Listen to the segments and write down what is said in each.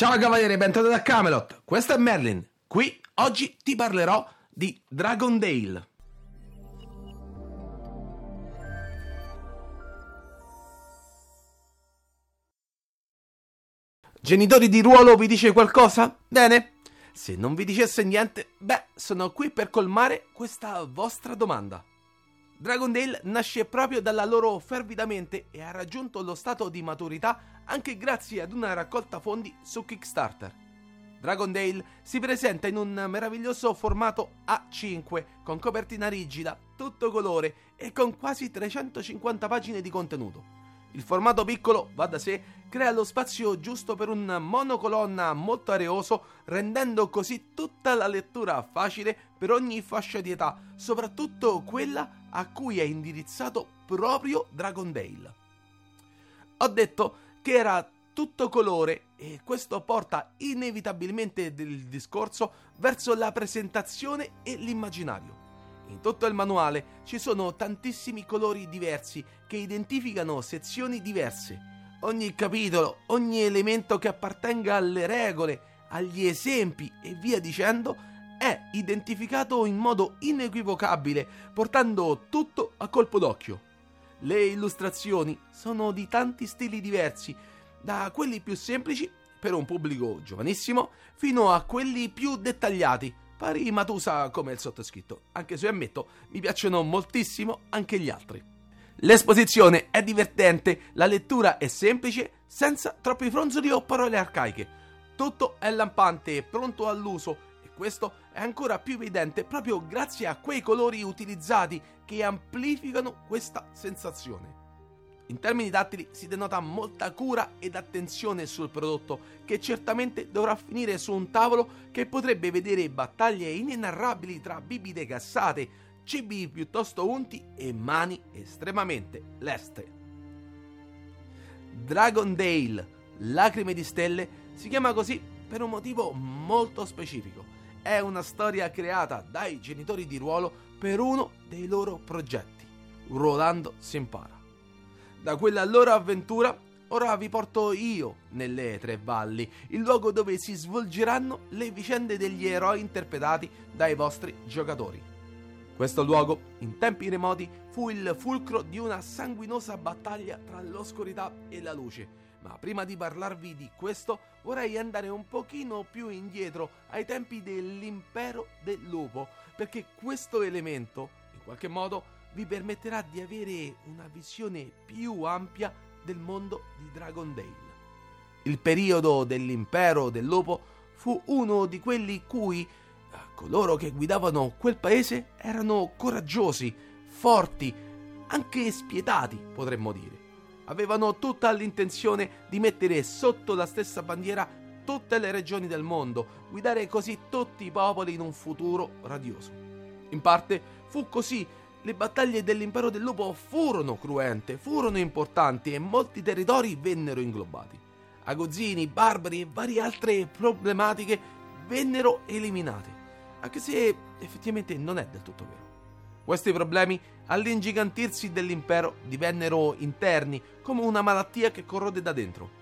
Ciao cavaliere, bentornato a Camelot. Questo è Merlin. Qui oggi ti parlerò di Dragondale. Genitori di ruolo vi dice qualcosa? Bene. Se non vi dicesse niente, beh, sono qui per colmare questa vostra domanda. Dragondale nasce proprio dalla loro fervida mente e ha raggiunto lo stato di maturità anche grazie ad una raccolta fondi su Kickstarter. Dragondale si presenta in un meraviglioso formato A5 con copertina rigida, tutto colore e con quasi 350 pagine di contenuto. Il formato piccolo, va da sé, crea lo spazio giusto per un monocolonna molto areoso, rendendo così tutta la lettura facile per ogni fascia di età, soprattutto quella a cui è indirizzato proprio Dragondale. Ho detto che era tutto colore e questo porta inevitabilmente il discorso verso la presentazione e l'immaginario. In tutto il manuale ci sono tantissimi colori diversi che identificano sezioni diverse. Ogni capitolo, ogni elemento che appartenga alle regole, agli esempi e via dicendo è identificato in modo inequivocabile, portando tutto a colpo d'occhio. Le illustrazioni sono di tanti stili diversi, da quelli più semplici per un pubblico giovanissimo fino a quelli più dettagliati pari matusa come il sottoscritto, anche se ammetto mi piacciono moltissimo anche gli altri. L'esposizione è divertente, la lettura è semplice, senza troppi fronzoli o parole arcaiche. Tutto è lampante e pronto all'uso questo è ancora più evidente proprio grazie a quei colori utilizzati che amplificano questa sensazione. In termini tattili si denota molta cura ed attenzione sul prodotto che certamente dovrà finire su un tavolo che potrebbe vedere battaglie inenarrabili tra bibite gassate, cibi piuttosto unti e mani estremamente leste. Dragondale, Lacrime di Stelle, si chiama così per un motivo molto specifico. È una storia creata dai genitori di ruolo per uno dei loro progetti. Ruolando si impara. Da quella loro avventura, ora vi porto io nelle Tre Valli, il luogo dove si svolgeranno le vicende degli eroi interpretati dai vostri giocatori. Questo luogo, in tempi remoti, fu il fulcro di una sanguinosa battaglia tra l'oscurità e la luce. Ma prima di parlarvi di questo, vorrei andare un pochino più indietro ai tempi dell'impero del lupo, perché questo elemento, in qualche modo, vi permetterà di avere una visione più ampia del mondo di Dragondale. Il periodo dell'impero del lupo fu uno di quelli cui eh, coloro che guidavano quel paese erano coraggiosi, forti, anche spietati, potremmo dire. Avevano tutta l'intenzione di mettere sotto la stessa bandiera tutte le regioni del mondo, guidare così tutti i popoli in un futuro radioso. In parte fu così le battaglie dell'impero del lupo furono cruente, furono importanti e molti territori vennero inglobati. Agozzini, barbari e varie altre problematiche vennero eliminate, anche se effettivamente non è del tutto vero. Questi problemi, all'ingigantirsi dell'impero, divennero interni, come una malattia che corrode da dentro.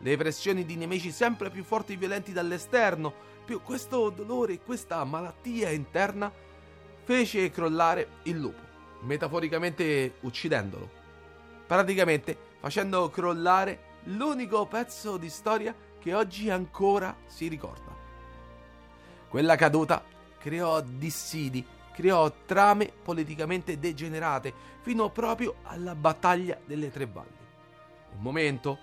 Le pressioni di nemici sempre più forti e violenti dall'esterno, più questo dolore questa malattia interna, fece crollare il lupo, metaforicamente uccidendolo. Praticamente facendo crollare l'unico pezzo di storia che oggi ancora si ricorda. Quella caduta creò dissidi, creò trame politicamente degenerate fino proprio alla battaglia delle tre valli. Un momento,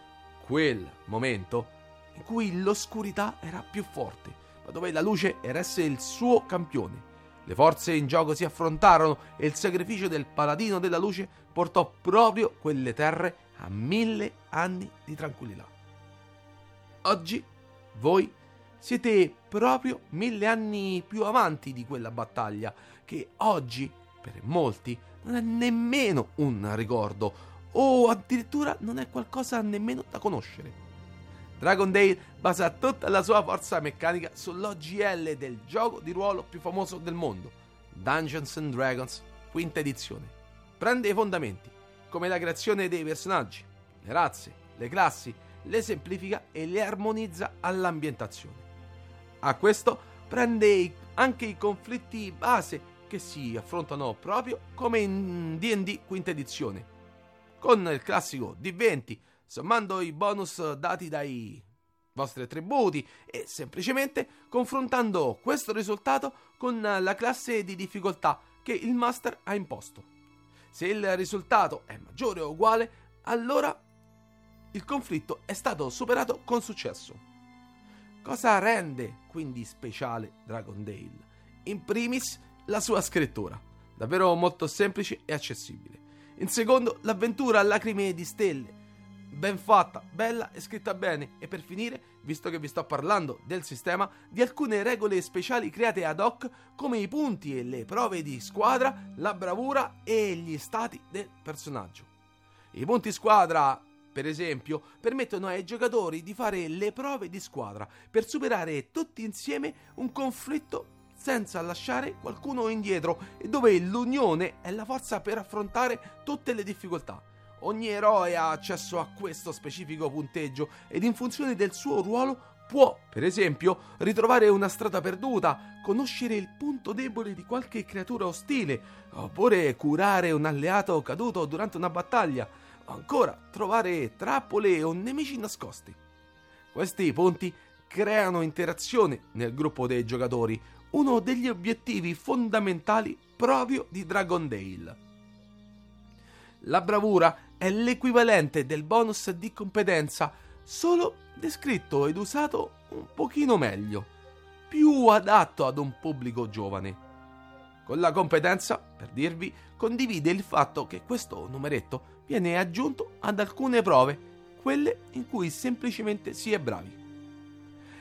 quel momento, in cui l'oscurità era più forte, ma dove la luce eresse il suo campione le forze in gioco si affrontarono e il sacrificio del paladino della luce portò proprio quelle terre a mille anni di tranquillità. Oggi voi siete proprio mille anni più avanti di quella battaglia che oggi, per molti, non è nemmeno un ricordo o addirittura non è qualcosa nemmeno da conoscere. Dragondale basa tutta la sua forza meccanica sull'OGL del gioco di ruolo più famoso del mondo, Dungeons and Dragons, quinta edizione. Prende i fondamenti, come la creazione dei personaggi, le razze, le classi le semplifica e le armonizza all'ambientazione. A questo prende anche i conflitti base che si affrontano proprio come in DD quinta edizione, con il classico D20, sommando i bonus dati dai vostri attributi e semplicemente confrontando questo risultato con la classe di difficoltà che il master ha imposto. Se il risultato è maggiore o uguale, allora il conflitto è stato superato con successo. Cosa rende quindi speciale Dragon Dale? In primis la sua scrittura, davvero molto semplice e accessibile. In secondo, l'avventura a lacrime di stelle, ben fatta, bella e scritta bene. E per finire, visto che vi sto parlando del sistema, di alcune regole speciali create ad hoc come i punti e le prove di squadra, la bravura e gli stati del personaggio. I punti squadra per esempio, permettono ai giocatori di fare le prove di squadra per superare tutti insieme un conflitto senza lasciare qualcuno indietro e dove l'unione è la forza per affrontare tutte le difficoltà. Ogni eroe ha accesso a questo specifico punteggio ed in funzione del suo ruolo può, per esempio, ritrovare una strada perduta, conoscere il punto debole di qualche creatura ostile, oppure curare un alleato caduto durante una battaglia, o ancora trovare trappole o nemici nascosti. Questi punti creano interazione nel gruppo dei giocatori, uno degli obiettivi fondamentali proprio di Dragon Dale. La bravura è l'equivalente del bonus di competenza, solo descritto ed usato un pochino meglio, più adatto ad un pubblico giovane. Con la competenza, per dirvi, condivide il fatto che questo numeretto viene aggiunto ad alcune prove, quelle in cui semplicemente si è bravi.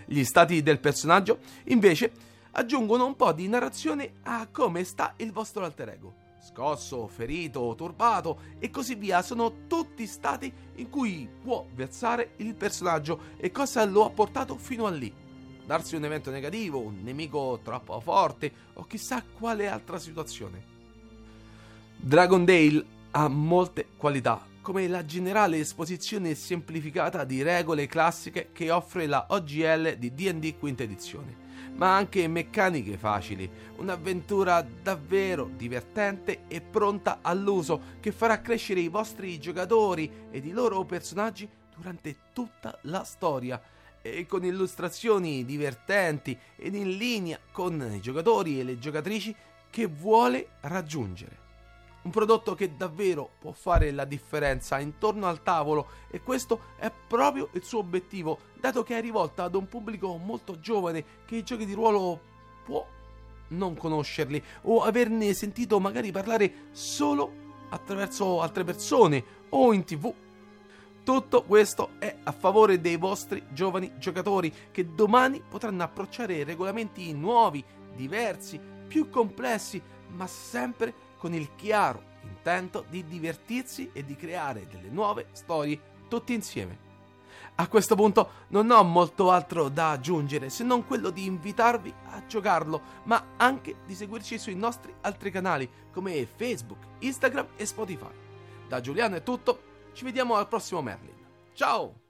Gli stati del personaggio, invece, aggiungono un po' di narrazione a come sta il vostro alter ego. Scosso, ferito, turbato e così via sono tutti stati in cui può versare il personaggio e cosa lo ha portato fino a lì. Darsi un evento negativo, un nemico troppo forte o chissà quale altra situazione. Dragon Dale ha molte qualità, come la generale esposizione semplificata di regole classiche che offre la OGL di DD quinta edizione ma anche meccaniche facili, un'avventura davvero divertente e pronta all'uso che farà crescere i vostri giocatori ed i loro personaggi durante tutta la storia e con illustrazioni divertenti ed in linea con i giocatori e le giocatrici che vuole raggiungere. Un prodotto che davvero può fare la differenza intorno al tavolo e questo è proprio il suo obiettivo, dato che è rivolta ad un pubblico molto giovane che i giochi di ruolo può non conoscerli o averne sentito magari parlare solo attraverso altre persone o in tv. Tutto questo è a favore dei vostri giovani giocatori che domani potranno approcciare regolamenti nuovi, diversi, più complessi, ma sempre con il chiaro intento di divertirsi e di creare delle nuove storie tutti insieme. A questo punto non ho molto altro da aggiungere se non quello di invitarvi a giocarlo, ma anche di seguirci sui nostri altri canali come Facebook, Instagram e Spotify. Da Giuliano è tutto, ci vediamo al prossimo Merlin. Ciao!